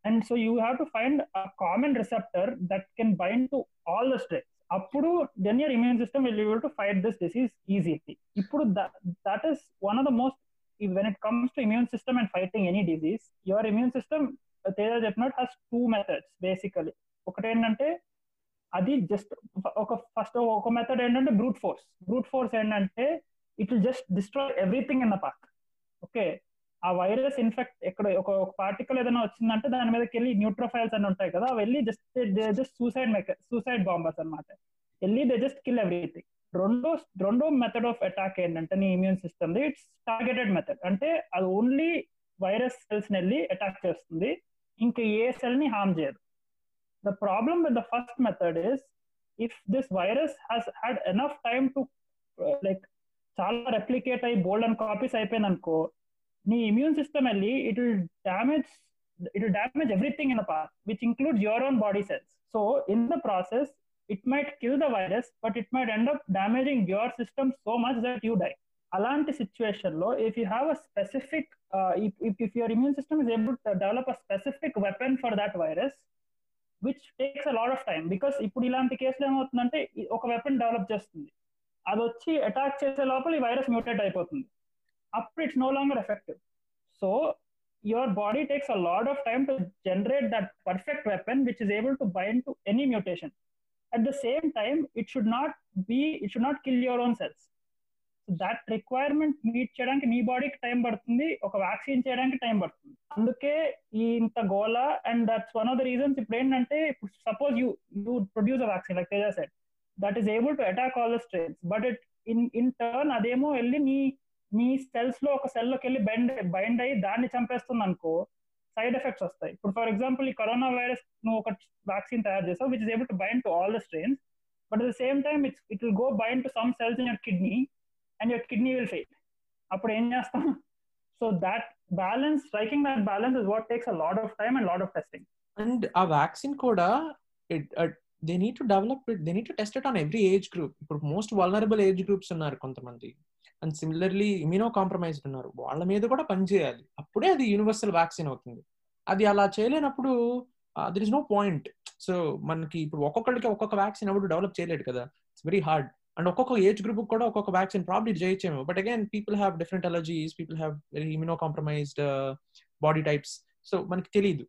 and so you have to find a common receptor that can bind to all the strains అప్పుడు then your immune system will you'll to fight this disease easily ఇప్పుడు that is one of the most when it comes to immune system and fighting any disease your immune system Teja చెప్పినట్టు హాస్ టూ మెథడ్స్ బేసికలీ ఒకటి ఏంటంటే అది జస్ట్ ఒక ఫస్ట్ ఒక మెథడ్ ఏంటంటే బ్రూట్ ఫోర్స్ బ్రూట్ ఫోర్స్ ఏంటంటే it will just destroy everything in the park okay ఆ వైరస్ ఇన్ఫెక్ట్ ఎక్కడ ఒక పార్టికల్ ఏదైనా వచ్చిందంటే దాని మీదకి వెళ్ళి న్యూట్రోఫైల్స్ అని ఉంటాయి కదా వెళ్ళి జస్ట్ జస్ట్ సూసైడ్ మెక సూసైడ్ బాంబర్స్ అనమాట వెళ్ళి దే జస్ట్ కిల్ ఎవ్రీథింగ్ రెండో రెండో మెథడ్ ఆఫ్ అటాక్ ఏంటంటే నీ immune system it's targeted method అంటే అది ఓన్లీ వైరస్ సెల్స్ వెళ్ళి అటాక్ చేస్తుంది. ఇంకా ఏ సెల్ని హార్మ్ చేయదు the problem with the first method is if this virus has had enough time to like చాలా రెప్లికేట్ అయ్యి బోల్డ్ అండ్ కాపీస్ అయిపోయింది అనుకో నీ ఇమ్యూన్ సిస్టమ్ వెళ్ళి it will damage it will damage everything in the part which includes your own body cells so in the process it might kill the virus but it might end up damaging your system so much that you die అలాంటి సిచ్యువేషన్లో if you have a specific uh, if, if, if, your immune system is able to develop a specific weapon for that virus, which takes a lot of time because ఇప్పుడు ఇలాంటి కేసులు ఏమవుతుందంటే ఒక వెపన్ డెవలప్ చేస్తుంది అది వచ్చి అటాక్ చేసే లోపల ఈ వైరస్ మ్యూటేట్ అయిపోతుంది అప్పుడు it's no longer effective so your body takes a lot of time to generate that perfect weapon which is able to bind to any mutation at the same time it should not be it should not kill your own cells that requirement meet చేయడానికి నీ బాడీకి టైం పడుతుంది ఒక వ్యాక్సిన్ చేయడానికి టైం పడుతుంది. అందుకే ఈ ఇంత గోల and that's one of the reasons ఇప్పుడు ఏంటంటే suppose you you produce a vaccine like Teja said that is able to attack all the strains but it in in turn అదేమో వెళ్ళి నీ నీ సెల్స్లో ఒక సెల్లోకి వెళ్ళి బైండ్ బైండ్ అయ్యి దాన్ని చంపేస్తుంది అనుకో సైడ్ ఎఫెక్ట్స్ వస్తాయి. ఇప్పుడు ఫర్ ఎగ్జాంపుల్ ఈ కరోనా వైరస్ నువ్వు ఒక వ్యాక్సిన్ తయారు చేసావు which is able to bind to all the strains but at the same time it's it will go bind to some cells in your kidney and your kidney will fail అప్పుడు ఏం చేస్తాం? So that balance striking that balance is what takes a lot of time and lot of testing and ఆ వ్యాక్సిన్ కూడా they need to develop it they need to test it on every age group ఇప్పుడు మోస్ట్ వల్నరబుల్ ఏజ్ గ్రూప్స్ ఉన్నారు కొంతమంది. అండ్ సిమిలర్లీ ఇమ్యూనో కాంప్రమైజ్డ్ ఉన్నారు. వాళ్ళ మీద కూడా పనిచేయాలి అప్పుడే అది యూనివర్సల్ వ్యాక్సిన్ అవుతుంది. అది అలా చేయలేనప్పుడు there is no point so మనకి ఇప్పుడు ఒక్కొక్కరికి ఒక్కొక్క వ్యాక్సిన్ అప్పుడు డెవలప్ చేయలేడు కదా. ఇట్స్ వెరీ హార్డ్ అండ్ ఒక్కొక్క ఏజ్ గ్రూప్ కూడా ఒక్కొక్క vaccine probably చేయొచ్చేమో but again people have different allergies people have very immunocompromised body types so మనకి తెలియదు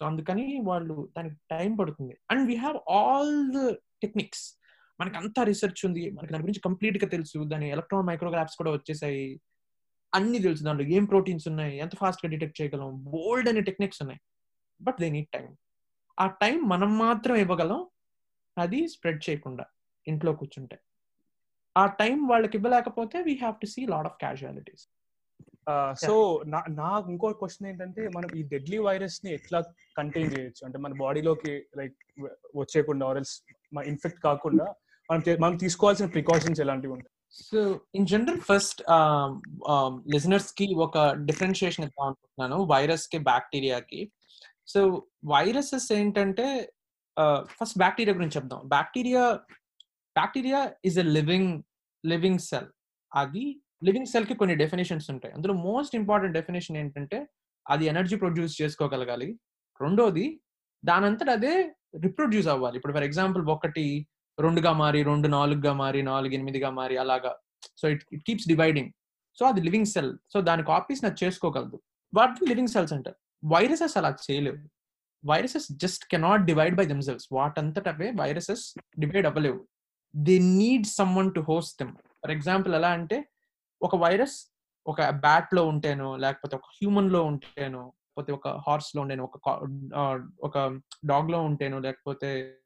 సో అందుకని వాళ్ళు దానికి టైం పడుతుంది. And we have all the techniques మనకి అంతా రీసెర్చ్ ఉంది. మనకి దాని గురించి కంప్లీట్గా తెలుసు. దాని ఎలక్ట్రాన్ మైక్రోగ్రాఫ్స్ కూడా వచ్చేసాయి. అన్ని తెలుసు దాంట్లో. ఏం ప్రోటీన్స్ ఉన్నాయి? ఎంత ఫాస్ట్గా డిటెక్ట్ చేయగలం? బోల్డ్ అనే టెక్నిక్స్ ఉన్నాయి. బట్ దే నీడ్ టైం ఆ టైం మనం మాత్రం ఇవ్వగలం. అది స్ప్రెడ్ చేయకుండా. ఇంట్లో కూర్చుంటే. ఆ టైం వాళ్ళకి ఇవ్వలేకపోతే we have to see lot of casualties so నా నా ఇంకో క్వశ్చన్ ఏంటంటే మనం ఈ డెడ్లీ వైరస్ని ఎట్లా కంటైన్ చేయొచ్చు? అంటే మన బాడీలోకి లైక్ వచ్చేయకుండా ఆర్ఎల్స్ ఇన్ఫెక్ట్ కాకుండా మనం మనం తీసుకోవాల్సిన ప్రికాషన్స్ ఎలాంటివి ఉంటాయి? సో ఇన్ జనరల్ ఫస్ట్ లిజనర్స్కి ఒక డిఫరెన్షియేషన్ ఇద్దాం అనుకుంటున్నాను వైరస్కి బ్యాక్టీరియాకి సో వైరసెస్ ఏంటంటే ఫస్ట్ బ్యాక్టీరియా గురించి చెప్దాం. Bacteria bacteria is a living living cell అది లివింగ్ సెల్కి కొన్ని డెఫినేషన్స్ ఉంటాయి. అందులో మోస్ట్ ఇంపార్టెంట్ డెఫినేషన్ ఏంటంటే అది ఎనర్జీ ప్రొడ్యూస్ చేసుకోగలగాలి. రెండోది దానంతట అదే రిప్రొడ్యూస్ అవ్వాలి. ఇప్పుడు ఫర్ ఎగ్జాంపుల్ ఒకటి రెండుగా మారి రెండు నాలుగుగా మారి నాలుగు ఎనిమిదిగా మారి అలాగా. So it it keeps dividing so అది లివింగ్ సెల్ సో దాని కాపీస్ నాకు చేసుకోగలదు. వాటిని లివింగ్ సెల్స్ అంటారు వైరసెస్ అలా చేయలేవు. Viruses just cannot divide by themselves వాటంతట అవే viruses divide అవ్వలేవు. They need someone to host them. For example ఎలా అంటే ఒక వైరస్ ఒక బ్యాట్లో ఉంటేనో లేకపోతే ఒక హ్యూమన్లో ఉంటేనో లేకపోతే ఒక హార్స్లో ఉండేనో ఒక ఒక డాగ్లో ఉంటేనో లేకపోతే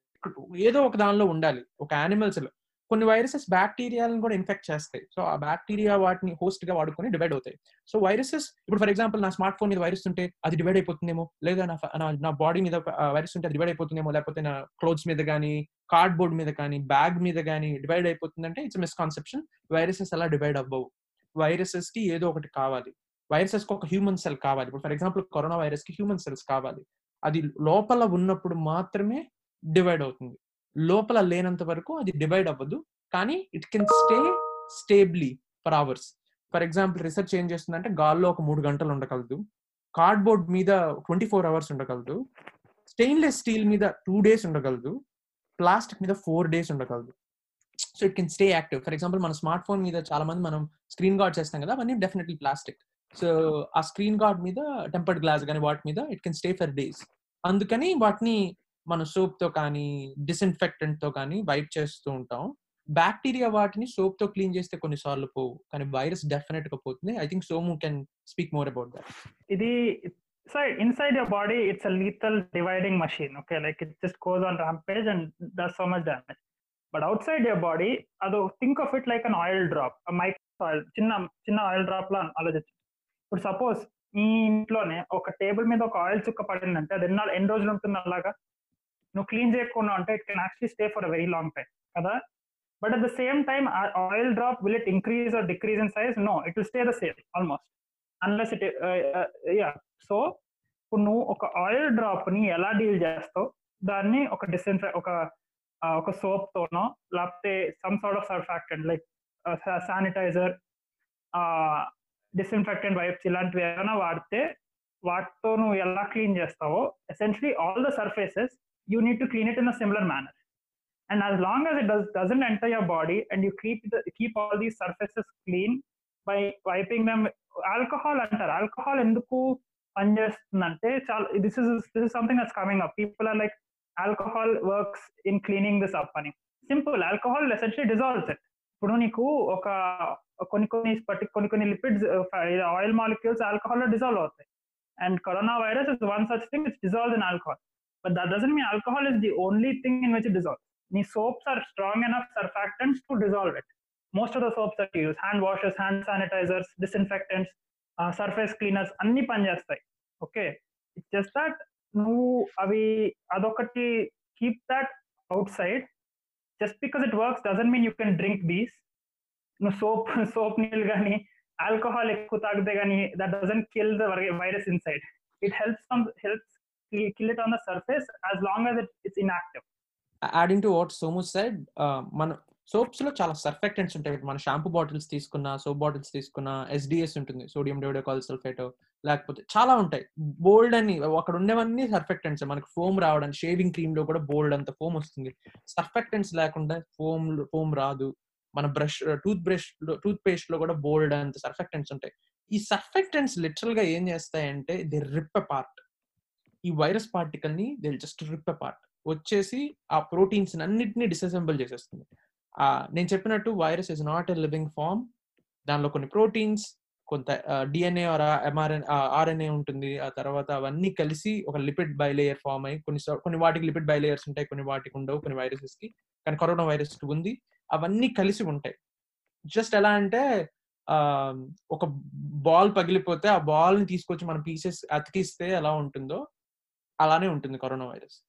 ఏదో ఒక దానిలో ఉండాలి. ఒక యానిమల్స్లో కొన్ని వైరసెస్ బ్యాక్టీరియాలను కూడా ఇన్ఫెక్ట్ చేస్తాయి. సో ఆ బ్యాక్టీరియా వాటిని హోస్ట్గా వాడుకొని డివైడ్ అవుతాయి. సో వైరసెస్ ఇప్పుడు ఫర్ ఎగ్జాంపుల్ నా స్మార్ట్ ఫోన్ మీద వైరస్ ఉంటే అది డివైడ్ అయిపోతుందేమో? లేదా నా నా బాడీ మీద వైరస్ ఉంటే అది డివైడ్ అయిపోతుందేమో? లేకపోతే నా క్లోత్స్ మీద కానీ కార్డ్ బోర్డ్ మీద కానీ బ్యాగ్ మీద కానీ డివైడ్ అయిపోతుందంటే ఇట్స్ మిస్కాన్సెప్షన్ వైరసెస్ అలా డివైడ్ అవ్వవు. వైరసెస్కి ఏదో ఒకటి కావాలి. వైరసెస్కి ఒక హ్యూమన్ సెల్ కావాలి. ఇప్పుడు ఫర్ ఎగ్జాంపుల్ కరోనా వైరస్కి హ్యూమన్ సెల్స్ కావాలి. అది లోపల ఉన్నప్పుడు మాత్రమే డివైడ్ అవుతుంది. లోపల లేనంత వరకు అది డివైడ్ అవ్వదు. కానీ it can stay stably for hours for example research ఏం చేస్తుందంటే గాల్లో ఒక మూడు గంటలు ఉండగలదు. కార్డ్బోర్డ్ మీద ట్వంటీ ఫోర్ అవర్స్ ఉండగలదు. స్టెయిన్లెస్ స్టీల్ మీద టూ డేస్ ఉండగలదు. ప్లాస్టిక్ మీద four days ఉండగలదు. So it can stay active for example మన స్మార్ట్ ఫోన్ మీద చాలా మంది మనం స్క్రీన్ గార్డ్ చేస్తాం కదా అవన్నీ డెఫినెట్లీ ప్లాస్టిక్ సో ఆ స్క్రీన్ గార్డ్ మీద టెంపర్డ్ గ్లాస్ కానీ వాటి మీద it can stay for days అందుకని వాటిని మన సోప్తో కానీ డిస్ఇన్ఫెక్టెంట్తో కానీ వైప్ చేస్తూ ఉంటాం. బ్యాక్టీరియా వాటిని సోప్తో క్లీన్ చేస్తే కొన్నిసార్లు పోవు. కానీ వైరస్ డెఫినెట్గా పోతుంది. I think Somu can speak more about that ఇది side inside your body it's a lethal dividing machine okay? Like it just goes on rampage and does so much damage. But outside your body ado think of it like an oil drop a micro oil చిన్న చిన్న ఆయిల్ డ్రాప్ లా ఆలోచించు. ఇప్పుడు సపోజ్ ఈ ఇంట్లోనే ఒక టేబుల్ మీద ఒక ఆయిల్ చుక్క పడిందంటే అది ఎన్ని ఎన్ని రోజులు ఉంటుంది అలాగా నువ్వు క్లీన్ చేయకుండా ఉంటే it can actually stay for a very long time కదా? But at the same time oil drop will it increase or decrease in size no it will stay the same almost unless it yeah so ఇప్పుడు నువ్వు ఒక ఆయిల్ డ్రాప్ని ఎలా డీల్ చేస్తావు? దాన్ని ఒక డిస్ఇన్ఫె ఒక ఒక సోప్ తోనో లేకపోతే some sort of surfactant like sanitizer disinfectant wipes ఇలాంటివి ఏమైనా వాడితే వాటితో నువ్వు ఎలా క్లీన్ చేస్తావో essentially all the surfaces you need to clean it in a similar manner and as long as it does doesn't enter your body and you keep the, keep all these surfaces clean by wiping them alcohol అంటారు. ఆల్కహాల్ ఎందుకు పనిచేస్తుందంటే చాలా this is this is something that's coming up people are like alcohol works in cleaning this up అని. Simple alcohol essentially dissolves it ఇప్పుడు నీకు ఒక కొన్ని కొన్ని పర్టి- కొన్ని కొన్ని లిపిడ్స్ ఆయిల్ మాలిక్యూల్స్ ఆల్కహాల్లో డిజాల్వ్ అవుతాయి. And corona virus is one such thing it's dissolve in alcohol but that doesn't mean alcohol is the only thing in which dissolve నీ soaps are strong enough surfactants to dissolve it most of the soaps that use hand washes hand sanitizers disinfectants surface cleaners అన్ని పనిచేస్తాయి ఓకే ఇట్స్ జస్ట్ దట్ నువ్వు అవి అదొకటి keep that outside just because it works doesn't mean you can drink these నువ్వు సోప్ సోప్ నీళ్ళు కానీ ఆల్కహాల్ ఎక్కువ తాగితే కానీ that doesn't kill the virus inside it helps helps kill it on the surface as long as it it's inactive adding to what Somu said మన సోప్స్లో చాలా సర్ఫెక్టెంట్స్ ఉంటాయి మన షాంపూ బాటిల్స్ తీసుకున్న సోప్ బాటిల్స్ తీసుకున్న ఎస్డిఎస్ ఉంటుంది సోడియం డయోడోకాల్ సల్ఫేట్ లేకపోతే చాలా ఉంటాయి. బోల్డ్ అని అక్కడ ఉండేవన్నీ సర్ఫెక్టెంట్స్ మనకు ఫోమ్ రావడానికి షేవింగ్ క్రీమ్ uh, లో కూడా బోల్డ్ అంత ఫోమ్ వస్తుంది. సర్ఫెక్టెంట్స్ లేకుండా ఫోమ్ ఫోమ్ రాదు. మన బ్రష్ టూత్ బ్రష్ టూత్ పేస్ట్లో కూడా బోల్డ్ అంత సర్ఫెక్టెంట్స్ ఉంటాయి. ఈ సర్ఫెక్టెంట్స్ లిటరల్గా ఏం చేస్తాయంటే ది రిప్ పార్ట్ ఈ వైరస్ పార్టికల్ని దే జస్ట్ రిప్ పార్ట్ వచ్చేసి ఆ ప్రోటీన్స్ అన్నిటిని డిసెసెంబుల్ చేసేస్తుంది. ఆ నేను చెప్పినట్టు virus is not a living form దానిలో కొన్ని ప్రోటీన్స్ కొంత డిఎన్ఏ ఆర్ ఎంఆర్ఎన్ ఆర్ఎన్ఏ ఉంటుంది. ఆ తర్వాత అవన్నీ కలిసి ఒక లిపిడ్ బైలేయర్ ఫామ్ అయ్యి కొన్ని కొన్ని వాటికి లిపిడ్ బైలేయర్స్ ఉంటాయి కొన్ని వాటికి ఉండవు కొన్ని వైరసెస్కి. కానీ కరోనా వైరస్ ఉంది. అవన్నీ కలిసి ఉంటాయి. జస్ట్ ఎలా అంటే ఒక బాల్ పగిలిపోతే ఆ బాల్ని తీసుకొచ్చి మనం పీసెస్ అతికిస్తే ఎలా ఉంటుందో అలానే ఉంటుంది కరోనా వైరస్.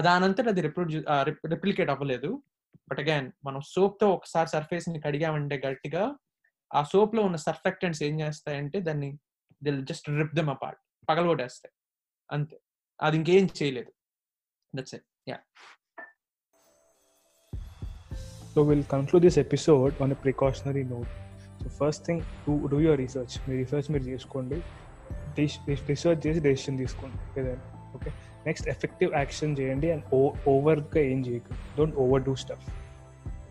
దానంతట అది రిప్రొడ్యూ రిప్లికేట్ అవ్వలేదు. బట్ అగైన్ మనం సోప్తో ఒకసారి సర్ఫేస్ని కడిగామంటే గట్టిగా ఆ సోప్లో ఉన్న సర్ఫెక్టెంట్స్ ఏం చేస్తాయంటే దాన్ని they'll just rip them apart పగలగొట్టేస్తాయి. అంతే. అది ఇంకేం చేయలేదు. That's it yeah So we'll conclude this episode on a precautionary note. So first thing, do, do your research. మీ రీసెర్చ్ మీరు చేసుకోండి. రీసెర్చ్ చేసి డెసిషన్ తీసుకోండి. ఏదైనా ఓకే నెక్స్ట్ ఎఫెక్టివ్ యాక్షన్ చేయండి అండ్ ఓవర్గా ఏం చేయకు. Don't overdo stuff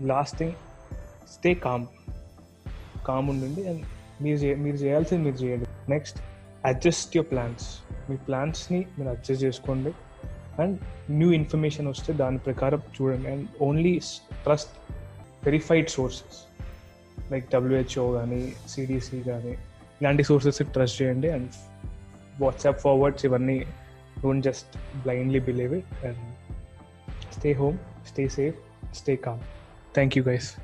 last thing stay calm calm ఉండండి అండ్ మీరు చే మీరు చేయాల్సింది మీరు చేయండి. నెక్స్ట్ అడ్జస్ట్ యువర్ ప్లాన్స్ మీ ప్లాన్స్ని మీరు అడ్జస్ట్ చేసుకోండి. అండ్ న్యూ ఇన్ఫర్మేషన్ వస్తే దాని ప్రకారం చూడండి. And only trust verified sources like WHO కానీ సిడిసి కానీ ఇలాంటి సోర్సెస్ ట్రస్ట్ చేయండి. అండ్ వాట్సాప్ ఫార్వర్డ్స్ ఇవన్నీ don't just blindly believe it and stay home stay safe stay calm. Thank you guys.